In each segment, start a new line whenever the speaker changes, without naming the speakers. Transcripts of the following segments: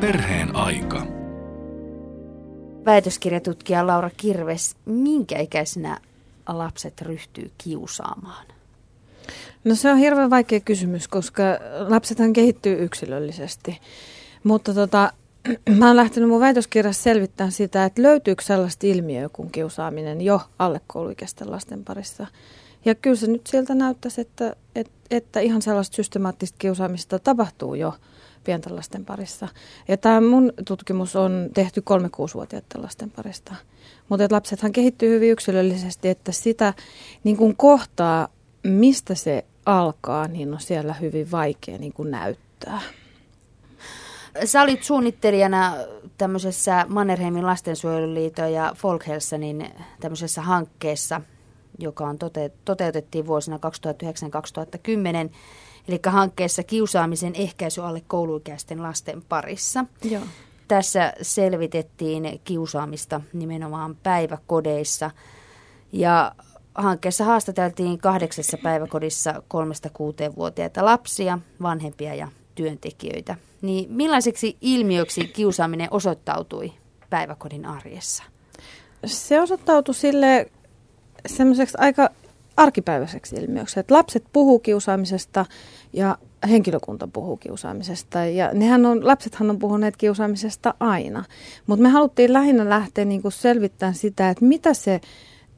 Perheen aika.
Väitöskirjatutkija Laura Kirves, minkä ikäisenä lapset ryhtyy kiusaamaan?
No se on hirveän vaikea kysymys, koska lapsethan kehittyy yksilöllisesti. Mutta tota, mä oon lähtenyt mun väitöskirjassa selvittämään sitä, että löytyykö sellaista ilmiöä kuin kiusaaminen jo alle kouluikäisten lasten parissa. Ja kyllä se nyt sieltä näyttäisi, että, että, että ihan sellaista systemaattista kiusaamista tapahtuu jo pienten lasten parissa. Ja tämä mun tutkimus on tehty 3-6-vuotiaiden lasten parista. Mutta lapsethan kehittyy hyvin yksilöllisesti, että sitä niin kun kohtaa, mistä se alkaa, niin on siellä hyvin vaikea niin kuin näyttää.
Sä olit suunnittelijana tämmöisessä Mannerheimin lastensuojeluliiton ja Folkhelsanin tämmöisessä hankkeessa, joka on tote, toteutettiin vuosina 2009-2010, eli hankkeessa kiusaamisen ehkäisy alle kouluikäisten lasten parissa.
Joo.
Tässä selvitettiin kiusaamista nimenomaan päiväkodeissa ja hankkeessa haastateltiin kahdeksassa päiväkodissa kolmesta kuuteen vuotiaita lapsia, vanhempia ja työntekijöitä. Niin millaiseksi ilmiöksi kiusaaminen osoittautui päiväkodin arjessa?
Se osoittautui sille semmoiseksi aika arkipäiväiseksi ilmiöksi, että lapset puhuu kiusaamisesta ja henkilökunta puhuu kiusaamisesta. Ja nehän on, lapsethan on puhuneet kiusaamisesta aina, mutta me haluttiin lähinnä lähteä niin kuin selvittämään sitä, että mitä se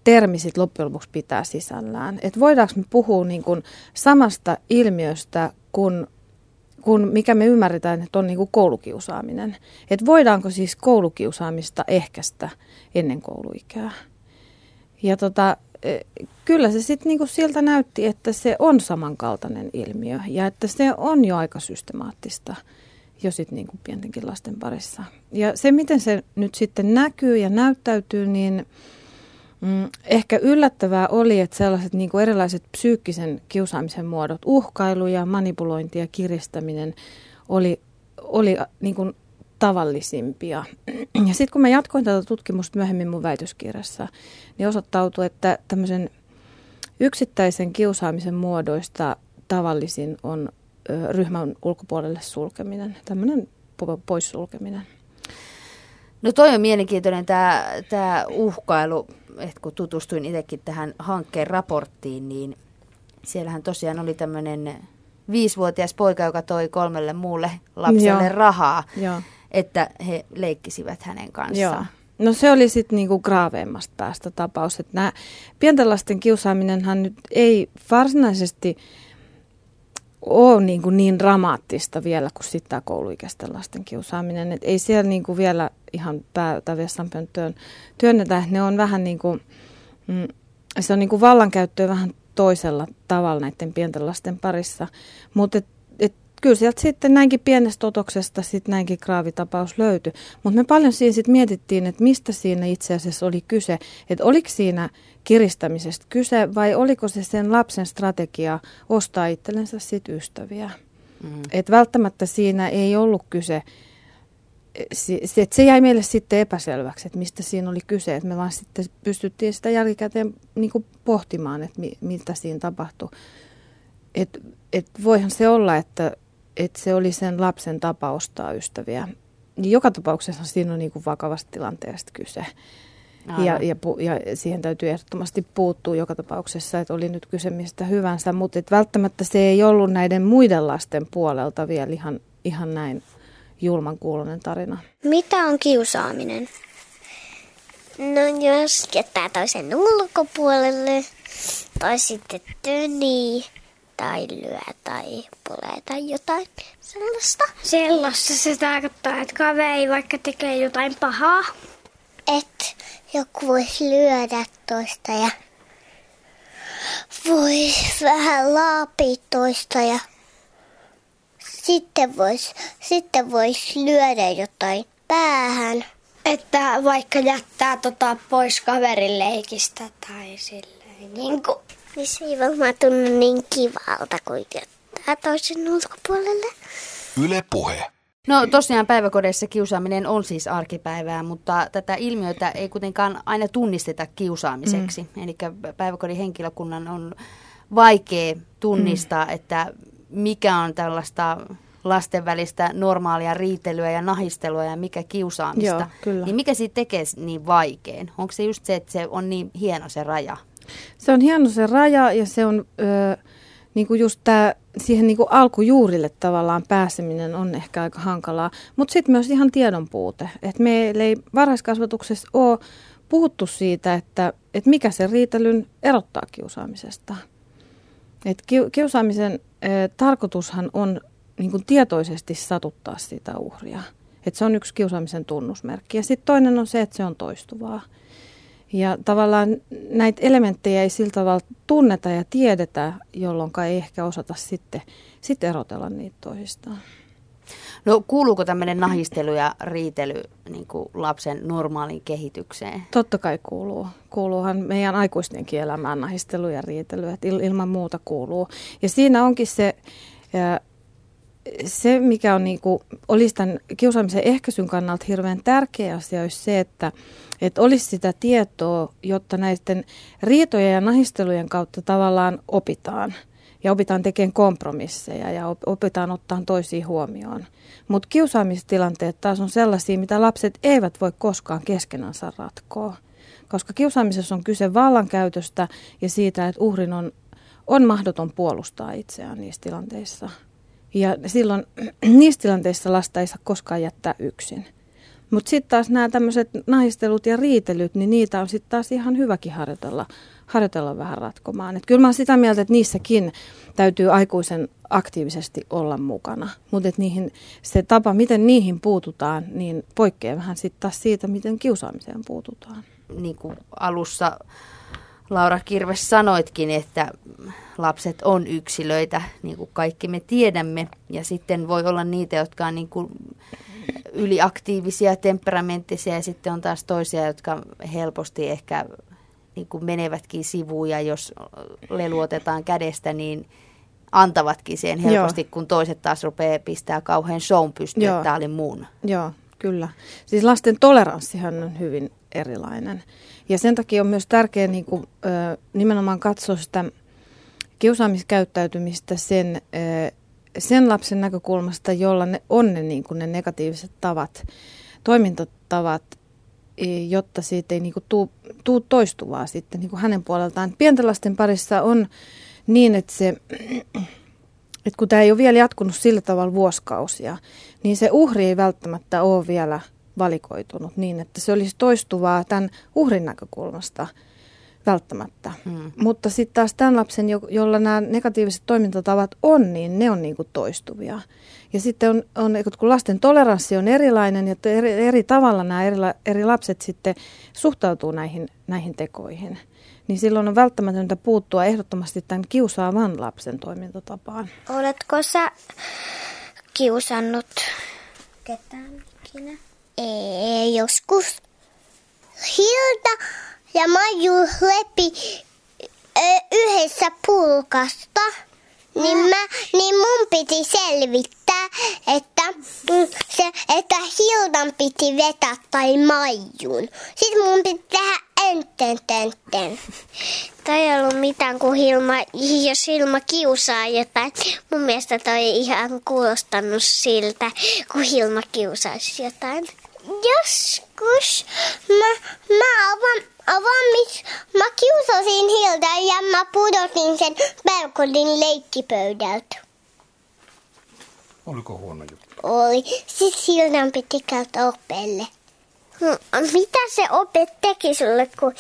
termi sit loppujen lopuksi pitää sisällään. Että voidaanko me puhua niin kuin samasta ilmiöstä kuin kun mikä me ymmärretään, että on niin kuin koulukiusaaminen. Että voidaanko siis koulukiusaamista ehkäistä ennen kouluikää. Ja tota, kyllä se sitten niinku sieltä näytti, että se on samankaltainen ilmiö ja että se on jo aika systemaattista jo sitten niinku pientenkin lasten parissa. Ja se, miten se nyt sitten näkyy ja näyttäytyy, niin Mm, ehkä yllättävää oli, että sellaiset niin kuin erilaiset psyykkisen kiusaamisen muodot, uhkailu ja manipulointi ja kiristäminen oli, oli niin kuin tavallisimpia. Ja sitten kun mä jatkoin tätä tutkimusta myöhemmin mun väitöskirjassa, niin osoittautui, että tämmöisen yksittäisen kiusaamisen muodoista tavallisin on ö, ryhmän ulkopuolelle sulkeminen, tämmöinen poissulkeminen.
No toi on mielenkiintoinen tämä, tämä uhkailu että kun tutustuin itsekin tähän hankkeen raporttiin, niin siellähän tosiaan oli tämmöinen viisivuotias poika, joka toi kolmelle muulle lapselle Joo. rahaa, Joo. Että he leikkisivät hänen kanssaan. Joo.
No se oli sitten niinku graaveimmasta päästä tapaus. Että nämä pienten lasten kiusaaminenhan nyt ei varsinaisesti ole niin, kuin niin dramaattista vielä kuin sitten tämä kouluikäisten lasten kiusaaminen. Et ei siellä niin kuin vielä ihan päätä vessanpönttöön työnnetä. Ne on vähän niin kuin, mm, se on niin vallankäyttöä vähän toisella tavalla näiden pienten lasten parissa. Mutta kyllä sieltä sitten näinkin pienestä otoksesta sitten näinkin kraavitapaus löytyi. Mutta me paljon siinä sitten mietittiin, että mistä siinä itse asiassa oli kyse. Että oliko siinä kiristämisestä kyse vai oliko se sen lapsen strategia ostaa itsellensä sitten ystäviä. Mm. Että välttämättä siinä ei ollut kyse, se, se jäi meille sitten epäselväksi, että mistä siinä oli kyse. Että me vaan sitten pystyttiin sitä jälkikäteen niin pohtimaan, että mi, miltä siinä tapahtui. Et, et voihan se olla, että että se oli sen lapsen tapa ostaa ystäviä. Joka tapauksessa siinä on niin kuin vakavasta tilanteesta kyse. Ja, ja, ja siihen täytyy ehdottomasti puuttua joka tapauksessa, että oli nyt kyse mistä hyvänsä, mutta et välttämättä se ei ollut näiden muiden lasten puolelta vielä ihan, ihan näin julman kuulonen tarina.
Mitä on kiusaaminen? No jos jättää toisen ulkopuolelle tai sitten tönii tai lyö tai pulee tai jotain sellaista.
Sellaista se tarkoittaa, että kaveri vaikka tekee jotain pahaa.
Että joku voisi lyödä toista ja voi vähän laapia toista ja sitten voisi sitten vois lyödä jotain päähän.
Että vaikka jättää tota pois kaverin leikistä tai silleen niin kuin
niin se ei varmaan tunnu niin kivalta kuin jättää toisen ulkopuolelle.
Yle puhe.
No tosiaan päiväkodeissa kiusaaminen on siis arkipäivää, mutta tätä ilmiötä ei kuitenkaan aina tunnisteta kiusaamiseksi. Mm. Eli päiväkodin henkilökunnan on vaikea tunnistaa, mm. että mikä on tällaista lasten välistä normaalia riitelyä ja nahistelua ja mikä kiusaamista.
Joo, kyllä.
Niin mikä siitä tekee niin vaikein? Onko se just se, että se on niin hieno se raja?
Se on hieno se raja ja se on ö, niin kuin just tämä siihen niin kuin alkujuurille tavallaan pääseminen on ehkä aika hankalaa. Mutta sitten myös ihan tiedon puute. Meillä ei varhaiskasvatuksessa ole puhuttu siitä, että, että mikä se riitelyn erottaa kiusaamisesta. Et kiusaamisen ö, tarkoitushan on niin kuin tietoisesti satuttaa sitä uhria. Et se on yksi kiusaamisen tunnusmerkki. Ja sitten toinen on se, että se on toistuvaa. Ja tavallaan näitä elementtejä ei sillä tavalla tunneta ja tiedetä, jolloin ei ehkä osata sitten, sitten erotella niitä toisistaan.
No kuuluuko tämmöinen nahistelu ja riitely niin kuin lapsen normaaliin kehitykseen?
Totta kai kuuluu. Kuuluuhan meidän aikuistenkin elämään nahistelu ja riitely, että ilman muuta kuuluu. Ja siinä onkin se, se mikä on niin kuin, olisi tämän kiusaamisen ehkäisyn kannalta hirveän tärkeä asia, olisi se, että että olisi sitä tietoa, jotta näiden riitojen ja nahistelujen kautta tavallaan opitaan. Ja opitaan tekemään kompromisseja ja opitaan ottaa toisiin huomioon. Mutta kiusaamistilanteet taas on sellaisia, mitä lapset eivät voi koskaan keskenänsä ratkoa. Koska kiusaamisessa on kyse vallankäytöstä ja siitä, että uhrin on, on mahdoton puolustaa itseään niissä tilanteissa. Ja silloin niissä tilanteissa lasta ei saa koskaan jättää yksin. Mutta sitten taas nämä tämmöiset naistelut ja riitelyt, niin niitä on sitten taas ihan hyväkin harjoitella, harjoitella vähän ratkomaan. Et kyllä mä oon sitä mieltä, että niissäkin täytyy aikuisen aktiivisesti olla mukana. Mutta niihin, se tapa, miten niihin puututaan, niin poikkeaa vähän sitten taas siitä, miten kiusaamiseen puututaan.
Niin kuin alussa Laura Kirves sanoitkin, että lapset on yksilöitä, niin kuin kaikki me tiedämme. Ja sitten voi olla niitä, jotka on niin kuin yliaktiivisia, temperamenttisia ja sitten on taas toisia, jotka helposti ehkä niin kuin menevätkin sivuun ja jos leluotetaan kädestä, niin antavatkin sen helposti, Joo. kun toiset taas rupeaa pistää kauhean shown pystyyn, että tämä oli mun.
Joo, kyllä. Siis lasten toleranssihan on hyvin erilainen. Ja sen takia on myös tärkeää niin kuin, nimenomaan katsoa sitä kiusaamiskäyttäytymistä sen sen lapsen näkökulmasta, jolla ne on ne, niin kuin ne negatiiviset tavat, toimintatavat, e, jotta siitä ei niin kuin tuu, tuu toistuvaa sitten niin kuin hänen puoleltaan. Pienten lasten parissa on niin, että se että kun tämä ei ole vielä jatkunut sillä tavalla vuosikausia, niin se uhri ei välttämättä ole vielä valikoitunut niin, että se olisi toistuvaa tämän uhrin näkökulmasta – välttämättä. Hmm. Mutta sitten taas tämän lapsen, jo, jolla nämä negatiiviset toimintatavat on, niin ne on niin kuin toistuvia. Ja sitten on, on, kun lasten toleranssi on erilainen, että eri, eri tavalla nämä eri, eri lapset sitten suhtautuu näihin, näihin tekoihin, niin silloin on välttämätöntä puuttua ehdottomasti tämän kiusaavan lapsen toimintatapaan.
Oletko sä kiusannut ketään ikinä?
Ei, joskus. Hilda ja Maju lepi yhdessä pulkasta. Niin, mä, niin mun piti selvittää, että, mm, se, että Hildan piti vetää tai Maijun. Sitten mun piti tehdä enten tenten.
Tai ei ollut mitään, kun Hilma, jos Hilma kiusaa jotain. Mun mielestä toi ei ihan kuulostanut siltä, kun Hilma kiusaisi jotain.
Joskus mä, mä avaan Avamis, mä kiusasin Hilda ja mä pudotin sen Berkodin leikkipöydältä.
Oliko huono juttu?
Oli. Sitten Hildan piti kertoa opelle.
Hmm, mitä se opet teki sulle, kun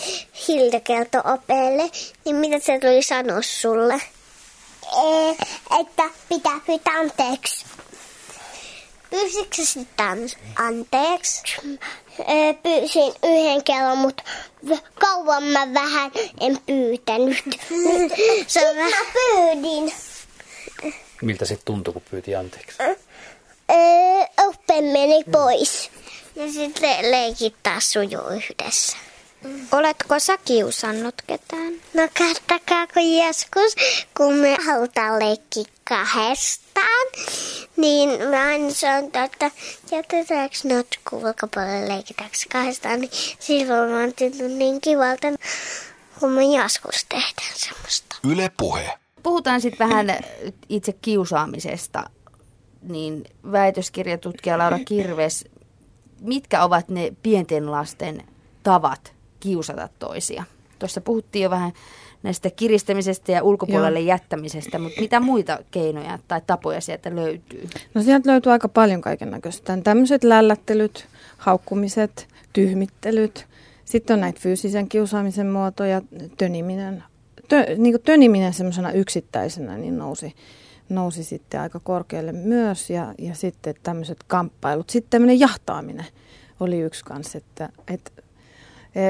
Hilda kertoi opelle? Niin mitä se tuli sanoa sulle?
Ee, että pitää pyytää anteeksi.
Pyysitkö sitten anteeksi?
Pyysin yhden kerran, mutta kauan mä vähän en pyytänyt. Nyt se on vähän... Mä pyydin.
Miltä se tuntui, kun pyyti anteeksi?
Oppe meni pois.
Ja sitten leikit taas sujuu yhdessä. Oletko sä kiusannut ketään?
No kattakaa, kun joskus, kun me halutaan leikkiä kahdestaan, niin mä aina sanon, että jätetäänkö notku ulkopuolelle leikitäänkö kahdestaan, niin silloin mä oon niin kivalta, kun me joskus tehdään semmoista.
Yle Puhe.
Puhutaan sitten vähän itse kiusaamisesta. niin väitöskirjatutkija Laura Kirves, mitkä ovat ne pienten lasten tavat kiusata toisia? Tuossa puhuttiin jo vähän näistä kiristämisestä ja ulkopuolelle Joo. jättämisestä, mutta mitä muita keinoja tai tapoja sieltä löytyy?
No sieltä löytyy aika paljon kaiken näköistä. Tämmöiset lällättelyt, haukkumiset, tyhmittelyt. Sitten on näitä fyysisen kiusaamisen muotoja, töniminen. Tö, niin kuin töniminen semmoisena yksittäisenä niin nousi, nousi sitten aika korkealle myös. Ja, ja sitten tämmöiset kamppailut. Sitten tämmöinen jahtaaminen oli yksi kanssa, että, että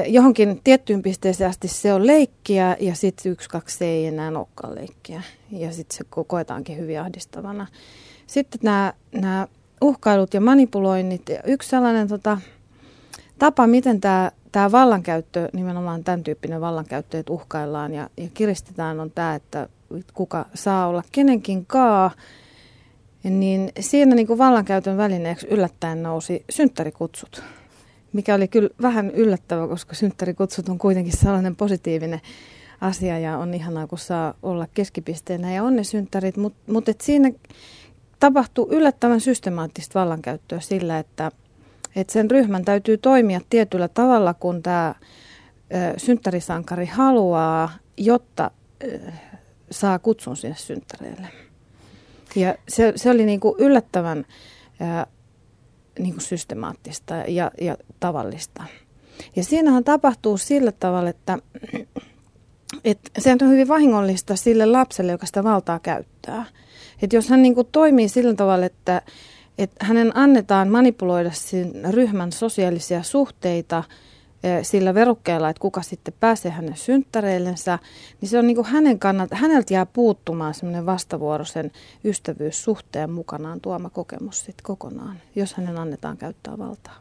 johonkin tiettyyn pisteeseen asti se on leikkiä ja sitten yksi, kaksi ei enää olekaan leikkiä. Ja sitten se koetaankin hyvin ahdistavana. Sitten nämä, nämä uhkailut ja manipuloinnit. Yksi sellainen tota, tapa, miten tämä, tämä vallankäyttö, nimenomaan tämän tyyppinen vallankäyttö, että uhkaillaan ja, ja kiristetään, on tämä, että kuka saa olla kenenkin kaa. Niin siinä niin kuin vallankäytön välineeksi yllättäen nousi synttärikutsut mikä oli kyllä vähän yllättävä, koska synttärikutsut on kuitenkin sellainen positiivinen asia ja on ihanaa, kun saa olla keskipisteenä ja on ne synttärit, mutta mut siinä tapahtuu yllättävän systemaattista vallankäyttöä sillä, että et sen ryhmän täytyy toimia tietyllä tavalla, kun tämä synttärisankari haluaa, jotta ö, saa kutsun sinne synttäreille. Ja se, se oli niinku yllättävän ö, niin kuin systemaattista ja, ja tavallista. Ja siinähän tapahtuu sillä tavalla, että, että se on hyvin vahingollista sille lapselle, joka sitä valtaa käyttää. Että jos hän niin kuin toimii sillä tavalla, että, että hänen annetaan manipuloida ryhmän sosiaalisia suhteita – sillä verukkeella, että kuka sitten pääsee hänen synttäreillensä, niin se on niin kuin hänen kannalta, häneltä jää puuttumaan semmoinen vastavuoroisen ystävyyssuhteen mukanaan tuoma kokemus sitten kokonaan, jos hänen annetaan käyttää valtaa.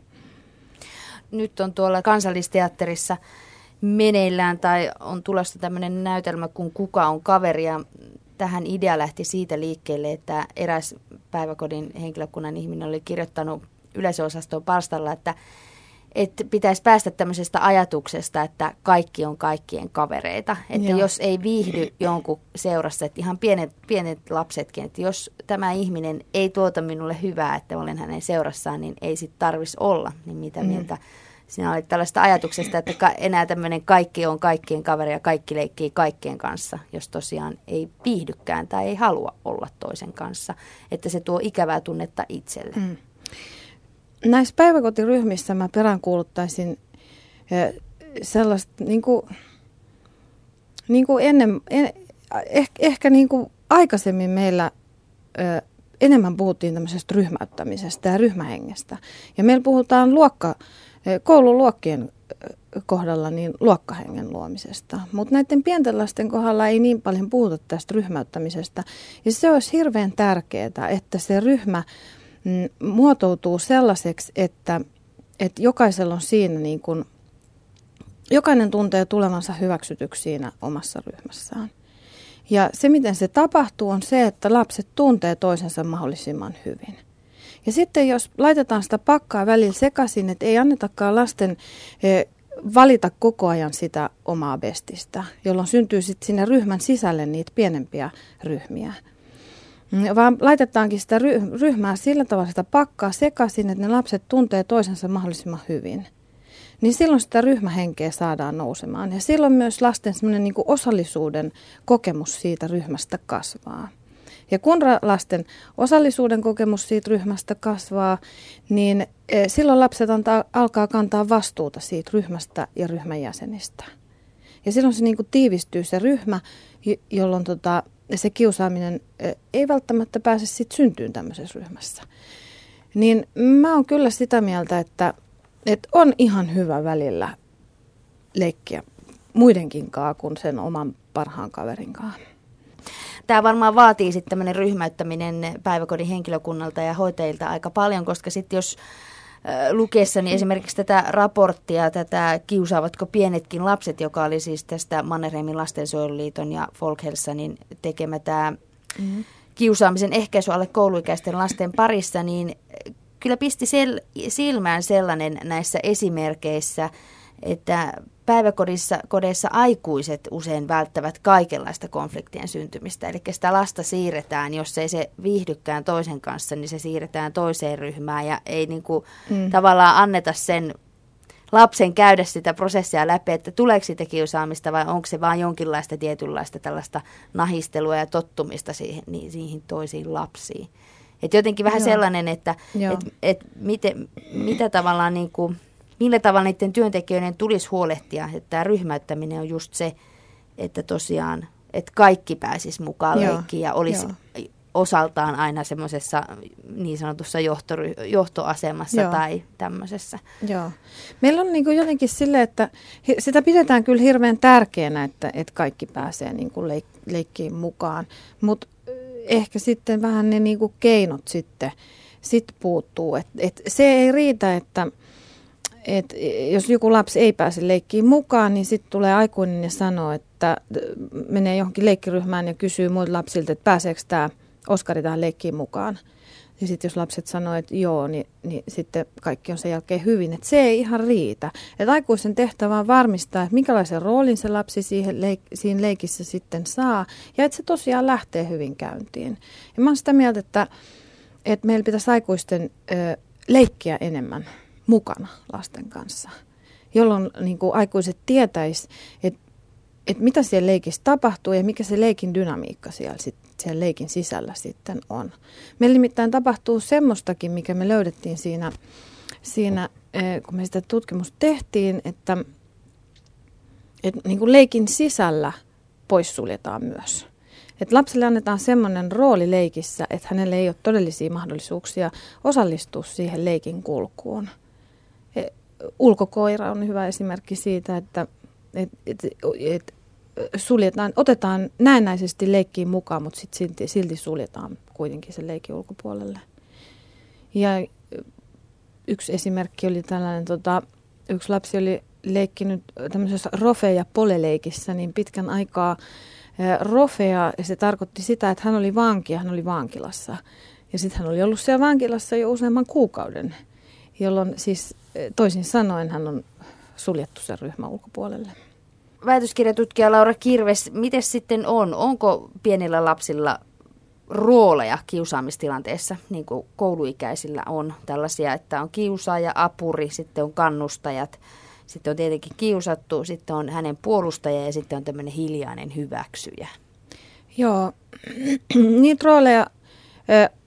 Nyt on tuolla kansallisteatterissa meneillään tai on tulossa tämmöinen näytelmä kun Kuka on kaveri ja tähän idea lähti siitä liikkeelle, että eräs päiväkodin henkilökunnan ihminen oli kirjoittanut yleisöosastoon palstalla, että että pitäisi päästä tämmöisestä ajatuksesta, että kaikki on kaikkien kavereita. Että Joo. jos ei viihdy jonkun seurassa, että ihan pienet, pienet lapsetkin, että jos tämä ihminen ei tuota minulle hyvää, että olen hänen seurassaan, niin ei sitten tarvitsisi olla. Niin mitä mm. mieltä sinä olit tällaista ajatuksesta, että enää tämmöinen kaikki on kaikkien kaveri ja kaikki leikkii kaikkien kanssa, jos tosiaan ei viihdykään tai ei halua olla toisen kanssa. Että se tuo ikävää tunnetta itselle. Mm
näissä päiväkotiryhmissä mä peräänkuuluttaisin sellaista niin kuin, niin kuin ennen, en, ehkä, ehkä niin kuin aikaisemmin meillä enemmän puhuttiin tämmöisestä ryhmäyttämisestä ja ryhmähengestä. Ja meillä puhutaan luokka, koululuokkien kohdalla niin luokkahengen luomisesta. Mutta näiden pienten lasten kohdalla ei niin paljon puhuta tästä ryhmäyttämisestä. Ja se olisi hirveän tärkeää, että se ryhmä muotoutuu sellaiseksi, että, että jokaisella on siinä niin kuin, jokainen tuntee tulevansa hyväksytyksi siinä omassa ryhmässään. Ja se, miten se tapahtuu, on se, että lapset tuntee toisensa mahdollisimman hyvin. Ja sitten jos laitetaan sitä pakkaa välillä sekaisin, että ei annetakaan lasten e, valita koko ajan sitä omaa bestistä, jolloin syntyy sitten sinne ryhmän sisälle niitä pienempiä ryhmiä. Mm, vaan laitetaankin sitä ryhmää sillä tavalla sitä pakkaa sekaisin, että ne lapset tuntee toisensa mahdollisimman hyvin. Niin silloin sitä ryhmähenkeä saadaan nousemaan. Ja silloin myös lasten niin osallisuuden kokemus siitä ryhmästä kasvaa. Ja kun lasten osallisuuden kokemus siitä ryhmästä kasvaa, niin e, silloin lapset antaa, alkaa kantaa vastuuta siitä ryhmästä ja ryhmän jäsenistä. Ja silloin se niin kuin tiivistyy se ryhmä, jolloin tota, se kiusaaminen ei välttämättä pääse sit syntyyn tämmöisessä ryhmässä. Niin mä oon kyllä sitä mieltä, että, että on ihan hyvä välillä leikkiä muidenkin kaa kuin sen oman parhaan kaverin kaa.
Tämä varmaan vaatii sitten tämmöinen ryhmäyttäminen päiväkodin henkilökunnalta ja hoitajilta aika paljon, koska sitten jos lukeessani esimerkiksi tätä raporttia, tätä Kiusaavatko pienetkin lapset, joka oli siis tästä Mannerheimin lastensuojeluliiton ja Folkhelsanin tekemä tämä mm-hmm. kiusaamisen ehkäisy alle kouluikäisten lasten parissa, niin kyllä pisti sel- silmään sellainen näissä esimerkkeissä, että päiväkodissa kodeissa aikuiset usein välttävät kaikenlaista konfliktien syntymistä. Eli sitä lasta siirretään, jos ei se viihdykään toisen kanssa, niin se siirretään toiseen ryhmään ja ei niin kuin mm. tavallaan anneta sen lapsen käydä sitä prosessia läpi, että tuleeko siitä kiusaamista vai onko se vain jonkinlaista tietynlaista tällaista nahistelua ja tottumista siihen, niin, siihen toisiin lapsiin. Et jotenkin vähän Joo. sellainen, että et, et miten, mitä tavallaan niin kuin, millä tavalla niiden työntekijöiden tulisi huolehtia, että tämä ryhmäyttäminen on just se, että tosiaan, että kaikki pääsis mukaan Joo. leikkiin ja olisi Joo. osaltaan aina semmoisessa niin sanotussa johtory- johtoasemassa Joo. tai tämmöisessä.
Joo. Meillä on niin kuin jotenkin sille, että sitä pidetään kyllä hirveän tärkeänä, että, että kaikki pääsee niin kuin leik- leikkiin mukaan, mutta ehkä sitten vähän ne niin kuin keinot sitten sit puuttuu. Et, et se ei riitä, että et jos joku lapsi ei pääse leikkiin mukaan, niin sitten tulee aikuinen ja sanoo, että menee johonkin leikkiryhmään ja kysyy muilta lapsilta, että pääseekö tämä Oskari tähän leikkiin mukaan. Ja sitten jos lapset sanoo, että joo, niin, niin sitten kaikki on sen jälkeen hyvin. Että se ei ihan riitä. Että aikuisen tehtävä on varmistaa, että minkälaisen roolin se lapsi siihen leik- siinä leikissä sitten saa. Ja että se tosiaan lähtee hyvin käyntiin. Ja mä oon sitä mieltä, että, että meillä pitäisi aikuisten ö, leikkiä enemmän mukana lasten kanssa, jolloin niin kuin aikuiset tietäis, että että mitä siellä leikissä tapahtuu ja mikä se leikin dynamiikka siellä, sit, siellä leikin sisällä sitten on. Meillä nimittäin tapahtuu semmoistakin, mikä me löydettiin siinä, siinä eh, kun me sitä tutkimusta tehtiin, että, että niin kuin leikin sisällä poissuljetaan myös. Että lapselle annetaan semmoinen rooli leikissä, että hänelle ei ole todellisia mahdollisuuksia osallistua siihen leikin kulkuun ulkokoira on hyvä esimerkki siitä, että et, et, et, suljetaan, otetaan näennäisesti leikkiin mukaan, mutta sit silti, silti suljetaan kuitenkin sen leikin ulkopuolelle. Ja yksi esimerkki oli tällainen, tota, yksi lapsi oli leikkinyt tämmöisessä rofe- ja poleleikissä niin pitkän aikaa rofea, ja se tarkoitti sitä, että hän oli vanki ja hän oli vankilassa. Ja sitten hän oli ollut siellä vankilassa jo useamman kuukauden, jolloin siis toisin sanoen hän on suljettu sen ryhmän ulkopuolelle.
Väitöskirjatutkija Laura Kirves, miten sitten on? Onko pienillä lapsilla rooleja kiusaamistilanteessa, niin kuin kouluikäisillä on tällaisia, että on kiusaaja, apuri, sitten on kannustajat, sitten on tietenkin kiusattu, sitten on hänen puolustaja ja sitten on tämmöinen hiljainen hyväksyjä.
Joo, niitä rooleja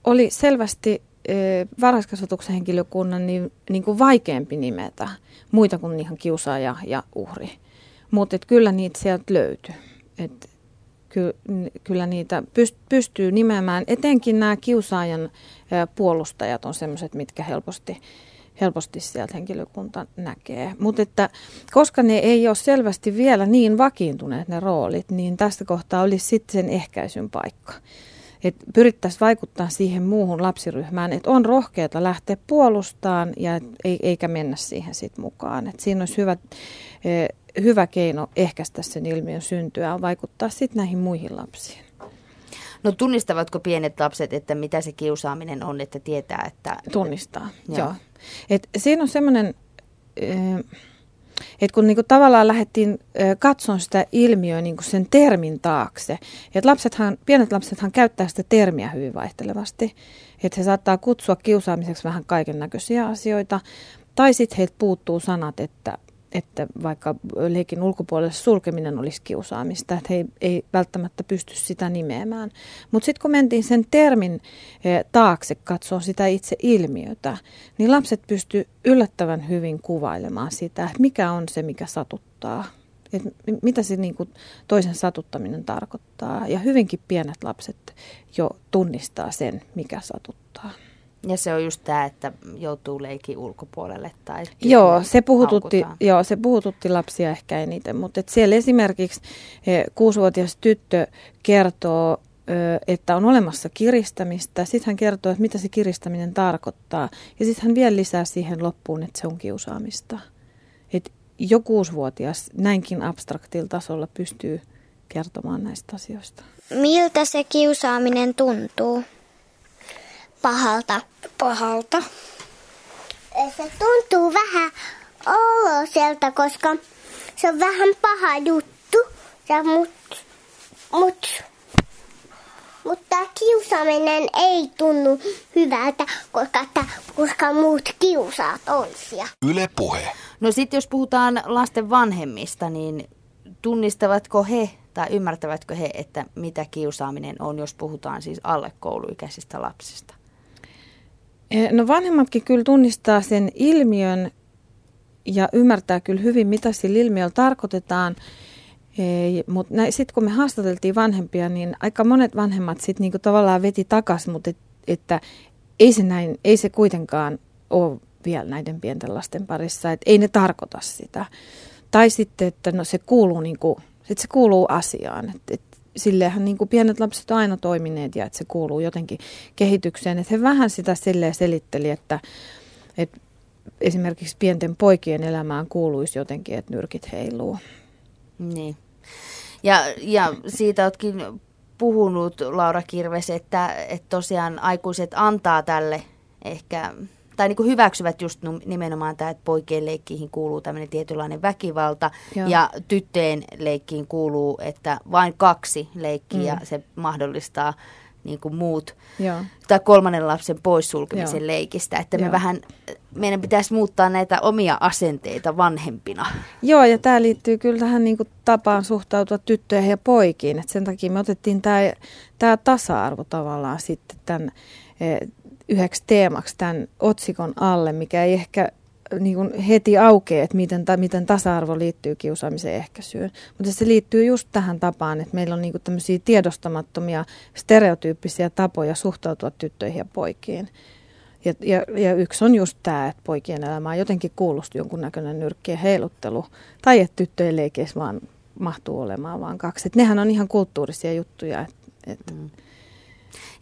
oli selvästi varhaiskasvatuksen henkilökunnan niin, niin kuin vaikeampi nimetä muita kuin ihan kiusaaja ja uhri. Mutta kyllä niitä sieltä löytyy. Et ky, kyllä niitä pystyy nimeämään. Etenkin nämä kiusaajan puolustajat on sellaiset, mitkä helposti, helposti sieltä henkilökunta näkee. Mutta että koska ne ei ole selvästi vielä niin vakiintuneet ne roolit, niin tästä kohtaa olisi sitten sen ehkäisyn paikka että pyrittäisiin vaikuttaa siihen muuhun lapsiryhmään, että on rohkeata lähteä puolustamaan ja et, eikä mennä siihen sitten mukaan. Et siinä olisi hyvä, eh, hyvä keino ehkäistä sen ilmiön syntyä on vaikuttaa sitten näihin muihin lapsiin.
No tunnistavatko pienet lapset, että mitä se kiusaaminen on, että tietää, että...
Tunnistaa, joo. joo. Et siinä on semmoinen... Eh, et kun niinku tavallaan lähdettiin katsomaan sitä ilmiöä niinku sen termin taakse, että lapsethan, pienet lapsethan käyttää sitä termiä hyvin vaihtelevasti, että he saattaa kutsua kiusaamiseksi vähän kaiken näköisiä asioita, tai sitten heiltä puuttuu sanat, että että vaikka leikin ulkopuolelle sulkeminen olisi kiusaamista, että he ei, ei välttämättä pysty sitä nimeämään. Mutta sitten kun mentiin sen termin eh, taakse katsoa sitä itse ilmiötä, niin lapset pysty yllättävän hyvin kuvailemaan sitä, että mikä on se, mikä satuttaa. Et mitä se niin kuin toisen satuttaminen tarkoittaa. Ja hyvinkin pienet lapset jo tunnistaa sen, mikä satuttaa.
Ja se on just tämä, että joutuu leikin ulkopuolelle tai
joo se, puhututti, joo, se puhututti lapsia ehkä eniten, mutta et siellä esimerkiksi eh, kuusivuotias tyttö kertoo, että on olemassa kiristämistä. Sitten hän kertoo, että mitä se kiristäminen tarkoittaa. Ja sitten hän vielä lisää siihen loppuun, että se on kiusaamista. Et jo kuusivuotias näinkin abstraktilla tasolla pystyy kertomaan näistä asioista.
Miltä se kiusaaminen tuntuu?
Pahalta.
Pahalta.
Se tuntuu vähän
olo sieltä, koska se on vähän paha juttu. Ja mut, mut, mutta kiusaaminen ei tunnu hyvältä, koska, koska muut kiusaa toisia.
Yle Puhe.
No sitten jos puhutaan lasten vanhemmista, niin tunnistavatko he tai ymmärtävätkö he, että mitä kiusaaminen on, jos puhutaan siis alle kouluikäisistä lapsista?
Eh, no vanhemmatkin kyllä tunnistaa sen ilmiön ja ymmärtää kyllä hyvin, mitä sillä ilmiöllä tarkoitetaan. Mutta sitten kun me haastateltiin vanhempia, niin aika monet vanhemmat sitten niinku tavallaan veti takaisin, mutta et, että ei se, näin, ei se kuitenkaan ole vielä näiden pienten lasten parissa, että ei ne tarkoita sitä. Tai sitten, että no se kuuluu, niinku, sit se kuuluu asiaan, että et, sillehän niin kuin pienet lapset on aina toimineet ja että se kuuluu jotenkin kehitykseen. Että he vähän sitä silleen selitteli, että, että esimerkiksi pienten poikien elämään kuuluisi jotenkin, että nyrkit heiluu.
Niin. Ja, ja siitä oletkin puhunut, Laura Kirves, että, että tosiaan aikuiset antaa tälle ehkä, tai niin kuin hyväksyvät just nimenomaan tämä, että poikien leikkiin kuuluu tämmöinen tietynlainen väkivalta, Joo. ja tyttöjen leikkiin kuuluu, että vain kaksi leikkiä, mm. se mahdollistaa niin kuin muut, Joo. tai kolmannen lapsen poissulkemisen Joo. leikistä, että me Joo. vähän, meidän pitäisi muuttaa näitä omia asenteita vanhempina.
Joo, ja tämä liittyy kyllä tähän niin kuin tapaan suhtautua tyttöihin ja poikiin, että sen takia me otettiin tämä, tämä tasa-arvo tavallaan sitten tämän eh, yhdeksi teemaksi tämän otsikon alle, mikä ei ehkä niin kuin heti aukeaa, että miten, ta, miten tasa-arvo liittyy kiusaamisen ehkäisyyn. Mutta se liittyy just tähän tapaan, että meillä on niin kuin tämmöisiä tiedostamattomia stereotyyppisiä tapoja suhtautua tyttöihin ja poikiin. Ja, ja, ja yksi on just tämä, että poikien elämään jotenkin kuulosti jonkunnäköinen nyrkkien heiluttelu. Tai että tyttöjen leikeissä vaan mahtuu olemaan vaan kaksi. Et nehän on ihan kulttuurisia juttuja. Et, et. Mm.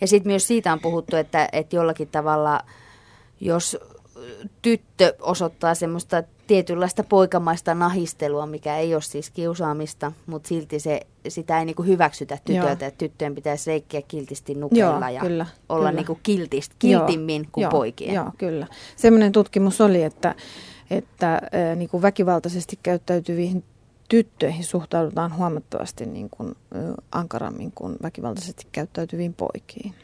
Ja sitten myös siitä on puhuttu, että, että jollakin tavalla, jos tyttö osoittaa semmoista tietynlaista poikamaista nahistelua, mikä ei ole siis kiusaamista, mutta silti se, sitä ei niinku hyväksytä tytöltä, että tyttöjen pitäisi reikkiä kiltisti nukeilla ja kyllä, olla kyllä. Niinku kiltist, kiltimmin Joo, kuin Joo, poikien.
Joo, kyllä. Semmoinen tutkimus oli, että, että äh, niinku väkivaltaisesti käyttäytyviin tyttöihin suhtaudutaan huomattavasti niin kuin, ankarammin kuin väkivaltaisesti käyttäytyviin poikiin.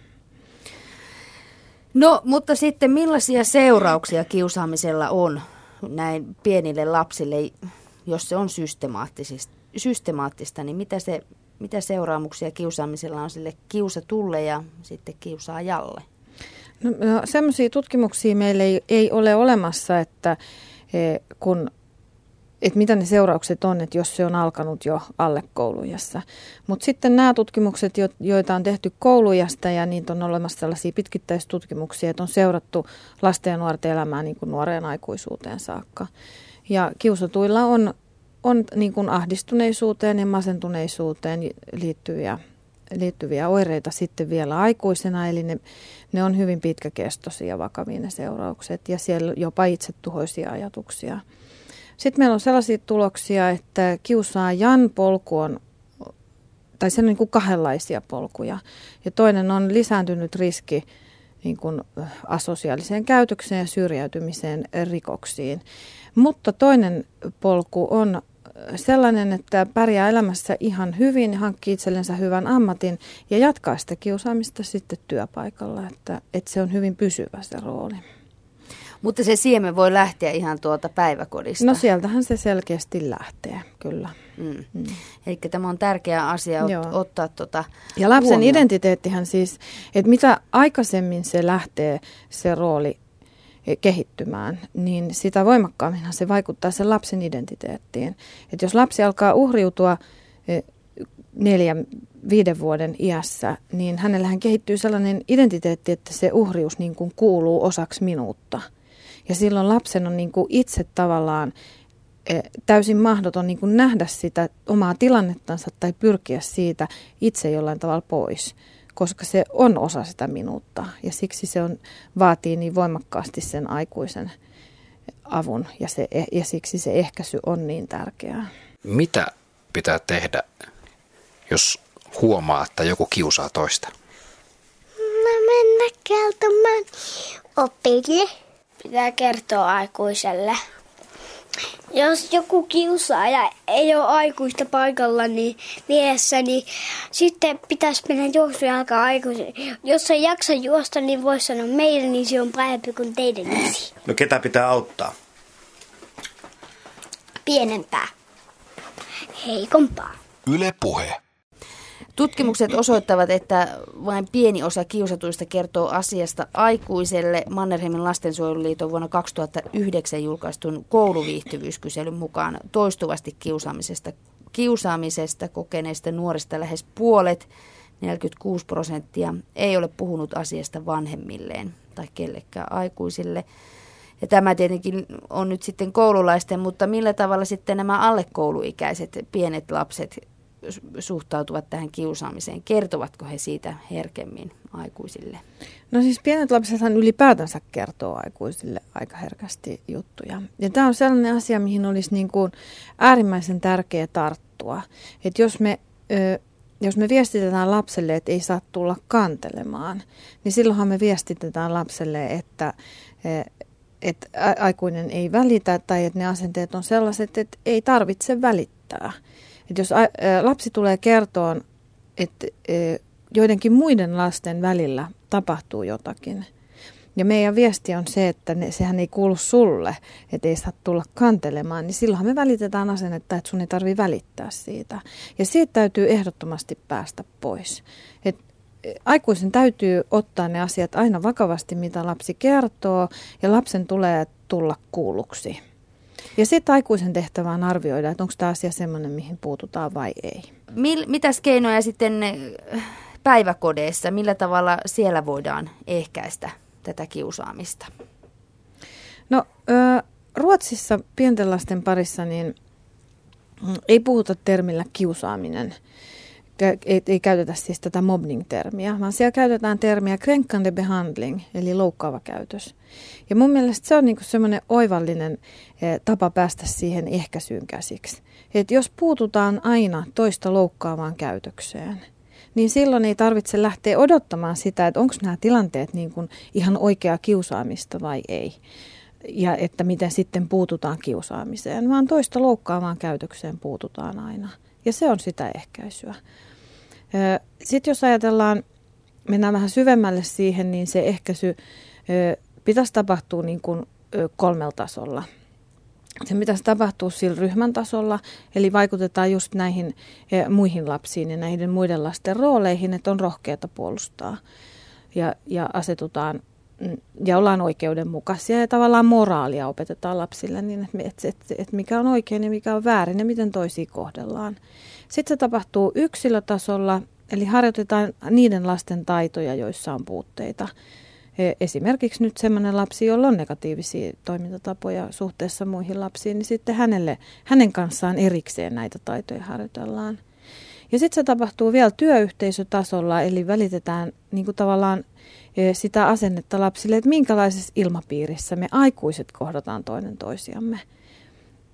No, mutta sitten millaisia seurauksia kiusaamisella on näin pienille lapsille, jos se on systemaattista, niin mitä, se, mitä seuraamuksia kiusaamisella on sille kiusatulle ja sitten kiusaajalle?
No, no semmoisia tutkimuksia meillä ei, ei ole olemassa, että e, kun että mitä ne seuraukset on, että jos se on alkanut jo alle koulujassa. Mutta sitten nämä tutkimukset, joita on tehty koulujasta ja niitä on olemassa sellaisia pitkittäistutkimuksia, että on seurattu lasten ja nuorten elämää niin kuin nuoreen aikuisuuteen saakka. Ja kiusatuilla on, on niin kuin ahdistuneisuuteen ja masentuneisuuteen liittyviä, liittyviä oireita sitten vielä aikuisena, eli ne, ne on hyvin pitkäkestoisia vakavia ne seuraukset ja siellä jopa itsetuhoisia ajatuksia. Sitten meillä on sellaisia tuloksia, että kiusaajan polku on, tai se on niin kuin kahdenlaisia polkuja. Ja toinen on lisääntynyt riski niin kuin asosiaaliseen käytökseen ja syrjäytymiseen rikoksiin. Mutta toinen polku on sellainen, että pärjää elämässä ihan hyvin, hankkii itsellensä hyvän ammatin ja jatkaa sitä kiusaamista sitten työpaikalla, että, että se on hyvin pysyvä se rooli.
Mutta se siemen voi lähteä ihan tuolta päiväkodista.
No sieltähän se selkeästi lähtee, kyllä.
Mm. Mm. Eli tämä on tärkeä asia ot- ottaa tuota
Ja lapsen huomioon. identiteettihän siis, että mitä aikaisemmin se lähtee, se rooli e, kehittymään, niin sitä voimakkaammin se vaikuttaa sen lapsen identiteettiin. Että jos lapsi alkaa uhriutua e, neljän, viiden vuoden iässä, niin hänellähän kehittyy sellainen identiteetti, että se uhrius niin kuin kuuluu osaksi minuutta – ja silloin lapsen on niin kuin itse tavallaan e, täysin mahdoton niin kuin nähdä sitä omaa tilannettansa tai pyrkiä siitä itse jollain tavalla pois, koska se on osa sitä minuutta ja siksi se on, vaatii niin voimakkaasti sen aikuisen avun ja, se, ja siksi se ehkäisy on niin tärkeää.
Mitä pitää tehdä, jos huomaa, että joku kiusaa toista?
Mä mennä kertomaan opille pitää kertoa aikuiselle. jos joku kiusaaja ei ole aikuista paikalla niin vieressä, niin sitten pitäisi mennä juoksujalkaan aikuisen. Jos ei jaksa juosta, niin voisi sanoa meidän niin se on parempi kuin teidän isi.
No ketä pitää auttaa?
Pienempää. Heikompaa.
Yle Puhe.
Tutkimukset osoittavat, että vain pieni osa kiusatuista kertoo asiasta aikuiselle. Mannerheimin lastensuojeluliiton vuonna 2009 julkaistun kouluviihtyvyyskyselyn mukaan toistuvasti kiusaamisesta, kiusaamisesta kokeneista nuorista lähes puolet, 46 prosenttia, ei ole puhunut asiasta vanhemmilleen tai kellekään aikuisille. Ja tämä tietenkin on nyt sitten koululaisten, mutta millä tavalla sitten nämä alle kouluikäiset pienet lapset suhtautuvat tähän kiusaamiseen? Kertovatko he siitä herkemmin aikuisille?
No siis pienet lapsethan ylipäätänsä kertoo aikuisille aika herkästi juttuja. Ja tämä on sellainen asia, mihin olisi niin kuin äärimmäisen tärkeä tarttua. Että jos me, jos me viestitetään lapselle, että ei saa tulla kantelemaan, niin silloinhan me viestitetään lapselle, että että aikuinen ei välitä tai että ne asenteet on sellaiset, että ei tarvitse välittää. Että jos lapsi tulee kertoon, että joidenkin muiden lasten välillä tapahtuu jotakin, ja meidän viesti on se, että ne, sehän ei kuulu sulle, että ei saa tulla kantelemaan, niin silloin me välitetään asennetta, että sun ei tarvitse välittää siitä. Ja siitä täytyy ehdottomasti päästä pois. Et aikuisen täytyy ottaa ne asiat aina vakavasti, mitä lapsi kertoo, ja lapsen tulee tulla kuulluksi. Ja sitten aikuisen tehtävä on arvioida, että onko tämä asia sellainen, mihin puututaan vai ei.
Mil, mitäs keinoja sitten eh, päiväkodeissa, millä tavalla siellä voidaan ehkäistä tätä kiusaamista?
No Ruotsissa pienten lasten parissa niin mm, ei puhuta termillä kiusaaminen ei, ei käytetä siis tätä mobbing-termiä, vaan siellä käytetään termiä kränkande behandling, eli loukkaava käytös. Ja mun mielestä se on niinku semmoinen oivallinen eh, tapa päästä siihen ehkäisyyn käsiksi. Et jos puututaan aina toista loukkaavaan käytökseen, niin silloin ei tarvitse lähteä odottamaan sitä, että onko nämä tilanteet niin kuin ihan oikeaa kiusaamista vai ei. Ja että miten sitten puututaan kiusaamiseen, vaan toista loukkaavaan käytökseen puututaan aina. Ja se on sitä ehkäisyä. Sitten jos ajatellaan, mennään vähän syvemmälle siihen, niin se ehkäisy pitäisi tapahtua niin kuin kolmella tasolla. Se pitäisi tapahtua sillä ryhmän tasolla, eli vaikutetaan just näihin muihin lapsiin ja näiden muiden lasten rooleihin, että on rohkeata puolustaa ja, ja asetutaan ja ollaan oikeudenmukaisia ja tavallaan moraalia opetetaan lapsille, niin että, että, että, että mikä on oikein ja mikä on väärin ja miten toisia kohdellaan. Sitten se tapahtuu yksilötasolla, eli harjoitetaan niiden lasten taitoja, joissa on puutteita. E, esimerkiksi nyt sellainen lapsi, jolla on negatiivisia toimintatapoja suhteessa muihin lapsiin, niin sitten hänelle, hänen kanssaan erikseen näitä taitoja harjoitellaan. Ja sitten se tapahtuu vielä työyhteisötasolla, eli välitetään niin kuin tavallaan sitä asennetta lapsille, että minkälaisessa ilmapiirissä me aikuiset kohdataan toinen toisiamme.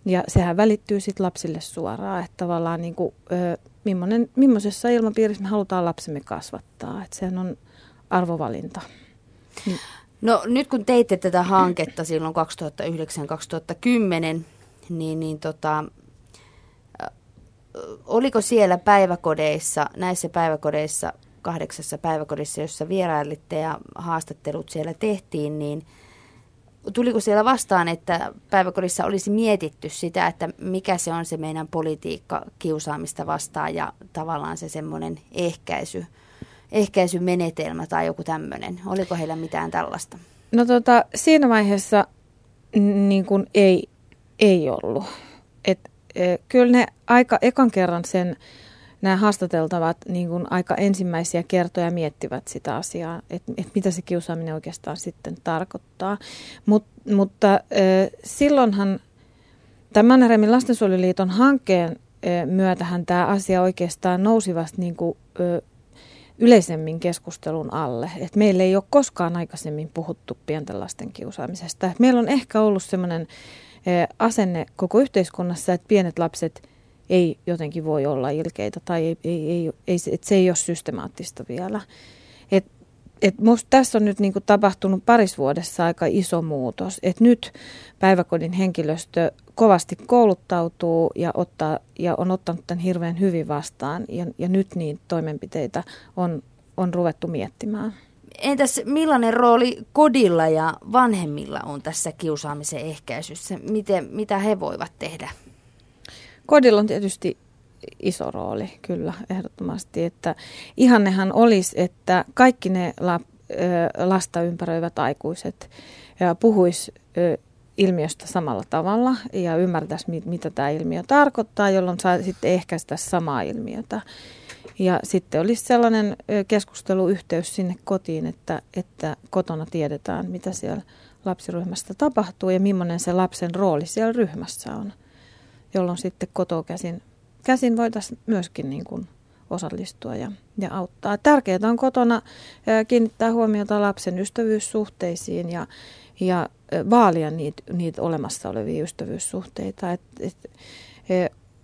Ja sehän välittyy sitten lapsille suoraan, että tavallaan niin kuin, ö, millainen, millaisessa ilmapiirissä me halutaan lapsemme kasvattaa. Että sehän on arvovalinta.
Niin. No nyt kun teitte tätä hanketta silloin 2009-2010, niin, niin tota, oliko siellä päiväkodeissa, näissä päiväkodeissa, kahdeksassa päiväkodissa, jossa vierailitte ja haastattelut siellä tehtiin, niin – tuliko siellä vastaan, että päiväkodissa olisi mietitty sitä, että mikä se on se meidän politiikka kiusaamista vastaan ja tavallaan se semmoinen ehkäisy, ehkäisymenetelmä tai joku tämmöinen. Oliko heillä mitään tällaista?
No tota, siinä vaiheessa niin kuin ei, ei ollut. Et, e, kyllä ne aika ekan kerran sen nämä haastateltavat niin kuin aika ensimmäisiä kertoja miettivät sitä asiaa, että, että mitä se kiusaaminen oikeastaan sitten tarkoittaa. Mut, mutta äh, silloinhan tämän Mannerheimin lastensuojeluliiton hankkeen äh, myötähän tämä asia oikeastaan nousi vasta niin kuin, äh, yleisemmin keskustelun alle. Et meillä ei ole koskaan aikaisemmin puhuttu pienten lasten kiusaamisesta. Et meillä on ehkä ollut sellainen asenne koko yhteiskunnassa, että pienet lapset – ei jotenkin voi olla ilkeitä tai ei, ei, ei, ei, et se ei ole systemaattista vielä. Et, et musta tässä on nyt niinku tapahtunut paris vuodessa aika iso muutos. Et nyt päiväkodin henkilöstö kovasti kouluttautuu ja, ottaa, ja on ottanut tämän hirveän hyvin vastaan. Ja, ja nyt niin toimenpiteitä on, on ruvettu miettimään.
Entäs millainen rooli kodilla ja vanhemmilla on tässä kiusaamisen ehkäisyssä? Miten, mitä he voivat tehdä?
Kodilla on tietysti iso rooli, kyllä, ehdottomasti. Että ihannehan olisi, että kaikki ne la, lasta ympäröivät aikuiset puhuis ilmiöstä samalla tavalla ja ymmärtäisi, mitä tämä ilmiö tarkoittaa, jolloin saa sitten ehkäistä samaa ilmiötä. Ja sitten olisi sellainen keskusteluyhteys sinne kotiin, että, että kotona tiedetään, mitä siellä lapsiryhmästä tapahtuu ja millainen se lapsen rooli siellä ryhmässä on, jolloin sitten kotoa käsin, voitaisiin myöskin niin kuin osallistua ja, ja auttaa. Tärkeää on kotona kiinnittää huomiota lapsen ystävyyssuhteisiin ja, ja vaalia niitä, niitä olemassa olevia ystävyyssuhteita. Et, et,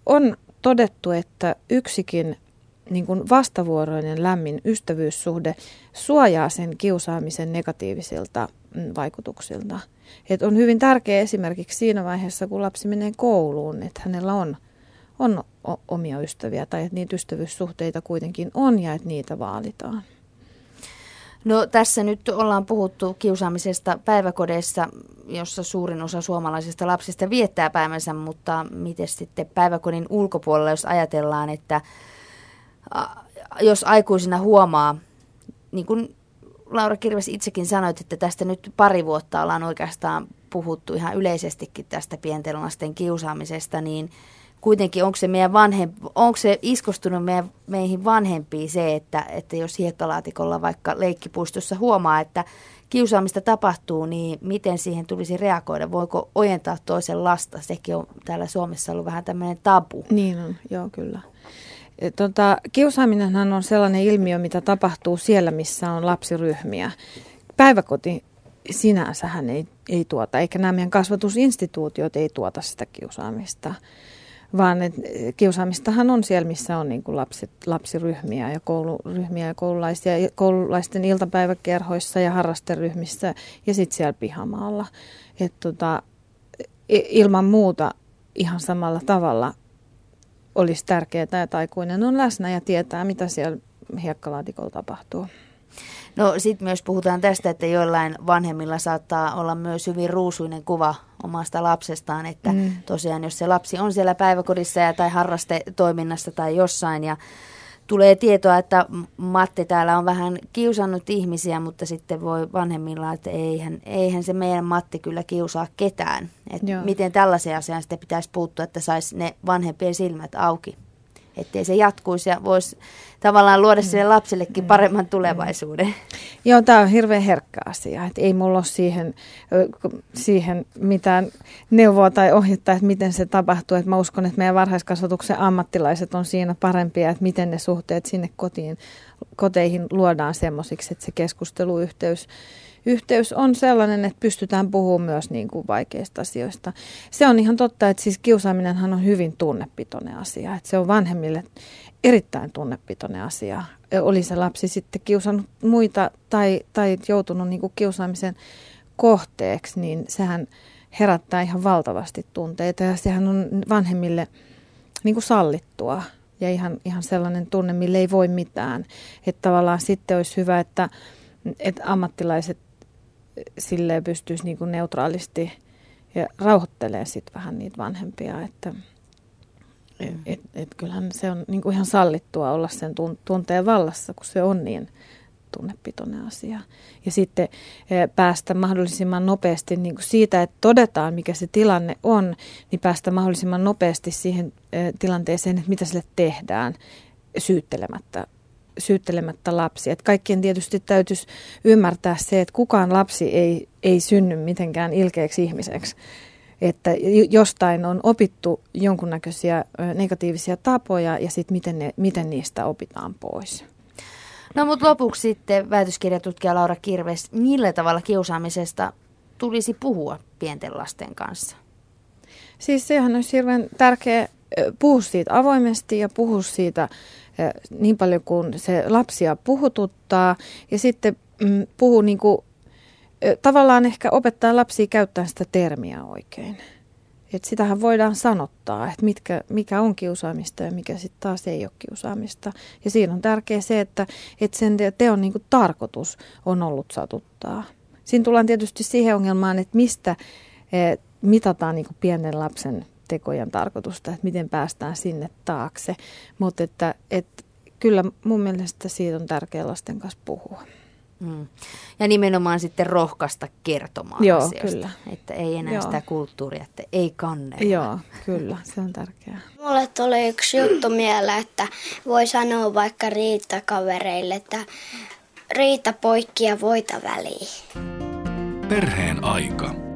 on todettu, että yksikin niin kuin vastavuoroinen lämmin ystävyyssuhde suojaa sen kiusaamisen negatiivisilta vaikutuksilta. Et on hyvin tärkeää esimerkiksi siinä vaiheessa, kun lapsi menee kouluun, että hänellä on, on omia ystäviä tai että niitä ystävyyssuhteita kuitenkin on ja että niitä vaalitaan.
No tässä nyt ollaan puhuttu kiusaamisesta päiväkodeissa, jossa suurin osa suomalaisista lapsista viettää päivänsä, mutta miten sitten päiväkodin ulkopuolella, jos ajatellaan, että jos aikuisina huomaa, niin kuin Laura Kirves itsekin sanoit, että tästä nyt pari vuotta ollaan oikeastaan puhuttu ihan yleisestikin tästä pienten lasten kiusaamisesta, niin kuitenkin onko se, meidän vanhem, onko se iskostunut meidän, meihin vanhempiin se, että, että jos hiekkalaatikolla vaikka leikkipuistossa huomaa, että kiusaamista tapahtuu, niin miten siihen tulisi reagoida? Voiko ojentaa toisen lasta? Sekin on täällä Suomessa ollut vähän tämmöinen tabu.
Niin on, joo kyllä. Tota, kiusaaminenhan on sellainen ilmiö, mitä tapahtuu siellä, missä on lapsiryhmiä. Päiväkoti sinänsähän ei, ei tuota, eikä nämä meidän kasvatusinstituutiot ei tuota sitä kiusaamista, vaan et, kiusaamistahan on siellä, missä on niin kuin lapset, lapsiryhmiä ja kouluryhmiä ja koululaisia, koululaisten iltapäiväkerhoissa ja harrasteryhmissä ja sitten siellä pihamaalla. Et tota, ilman muuta ihan samalla tavalla olisi tärkeää, että aikuinen on läsnä ja tietää, mitä siellä hiekkalaatikolla tapahtuu.
No sitten myös puhutaan tästä, että joillain vanhemmilla saattaa olla myös hyvin ruusuinen kuva omasta lapsestaan, että mm. tosiaan jos se lapsi on siellä päiväkodissa ja tai harrastetoiminnassa tai jossain ja tulee tietoa, että Matti täällä on vähän kiusannut ihmisiä, mutta sitten voi vanhemmilla, että eihän, eihän se meidän Matti kyllä kiusaa ketään. Et miten tällaisen asian sitten pitäisi puuttua, että saisi ne vanhempien silmät auki ettei se jatkuisi ja voisi tavallaan luoda sille mm. lapsellekin mm. paremman tulevaisuuden.
Joo, tämä on hirveän herkkä asia. Että ei mulla ole siihen, siihen mitään neuvoa tai ohjetta, että miten se tapahtuu. Että mä uskon, että meidän varhaiskasvatuksen ammattilaiset on siinä parempia, että miten ne suhteet sinne kotiin, koteihin luodaan semmoisiksi, että se keskusteluyhteys yhteys on sellainen, että pystytään puhumaan myös niin kuin vaikeista asioista. Se on ihan totta, että siis kiusaaminenhan on hyvin tunnepitoinen asia. Että se on vanhemmille erittäin tunnepitoinen asia. Oli se lapsi sitten kiusannut muita tai, tai joutunut niin kuin kiusaamisen kohteeksi, niin sehän herättää ihan valtavasti tunteita ja sehän on vanhemmille niin kuin sallittua ja ihan, ihan sellainen tunne, mille ei voi mitään. Että tavallaan sitten olisi hyvä, että, että ammattilaiset silleen pystyisi niin kuin neutraalisti ja rauhoittelee sitten vähän niitä vanhempia, että et, et, et kyllähän se on niin kuin ihan sallittua olla sen tunteen vallassa, kun se on niin tunnepitoinen asia. Ja sitten e, päästä mahdollisimman nopeasti niin kuin siitä, että todetaan, mikä se tilanne on, niin päästä mahdollisimman nopeasti siihen e, tilanteeseen, että mitä sille tehdään syyttelemättä syyttelemättä lapsia. Että kaikkien tietysti täytyisi ymmärtää se, että kukaan lapsi ei, ei synny mitenkään ilkeäksi ihmiseksi. Että jostain on opittu jonkunnäköisiä negatiivisia tapoja ja sitten miten, ne, miten niistä opitaan pois.
No mutta lopuksi sitten väitöskirjatutkija Laura Kirves, millä tavalla kiusaamisesta tulisi puhua pienten lasten kanssa?
Siis sehän olisi hirveän tärkeä puhua siitä avoimesti ja puhua siitä niin paljon kuin se lapsia puhututtaa ja sitten mm, puhuu niin kuin, tavallaan ehkä opettaa lapsia käyttämään sitä termiä oikein. Et sitähän voidaan sanottaa, että mikä on kiusaamista ja mikä sitten taas ei ole kiusaamista. Ja siinä on tärkeää se, että, että sen teon niin tarkoitus on ollut satuttaa. Siinä tullaan tietysti siihen ongelmaan, että mistä mitataan niin pienen lapsen tekojen tarkoitusta, että miten päästään sinne taakse. Mutta että, että kyllä mun mielestä siitä on tärkeää lasten kanssa puhua.
Mm. Ja nimenomaan sitten rohkaista kertomaan
Joo,
asioista.
kyllä.
Että ei enää
Joo.
sitä kulttuuria, että ei kannella.
Joo, kyllä, se on tärkeää.
Mulle tuli yksi juttu mieleen, että voi sanoa vaikka riittakavereille, että riitä poikki ja voita väliin.
Perheen aika.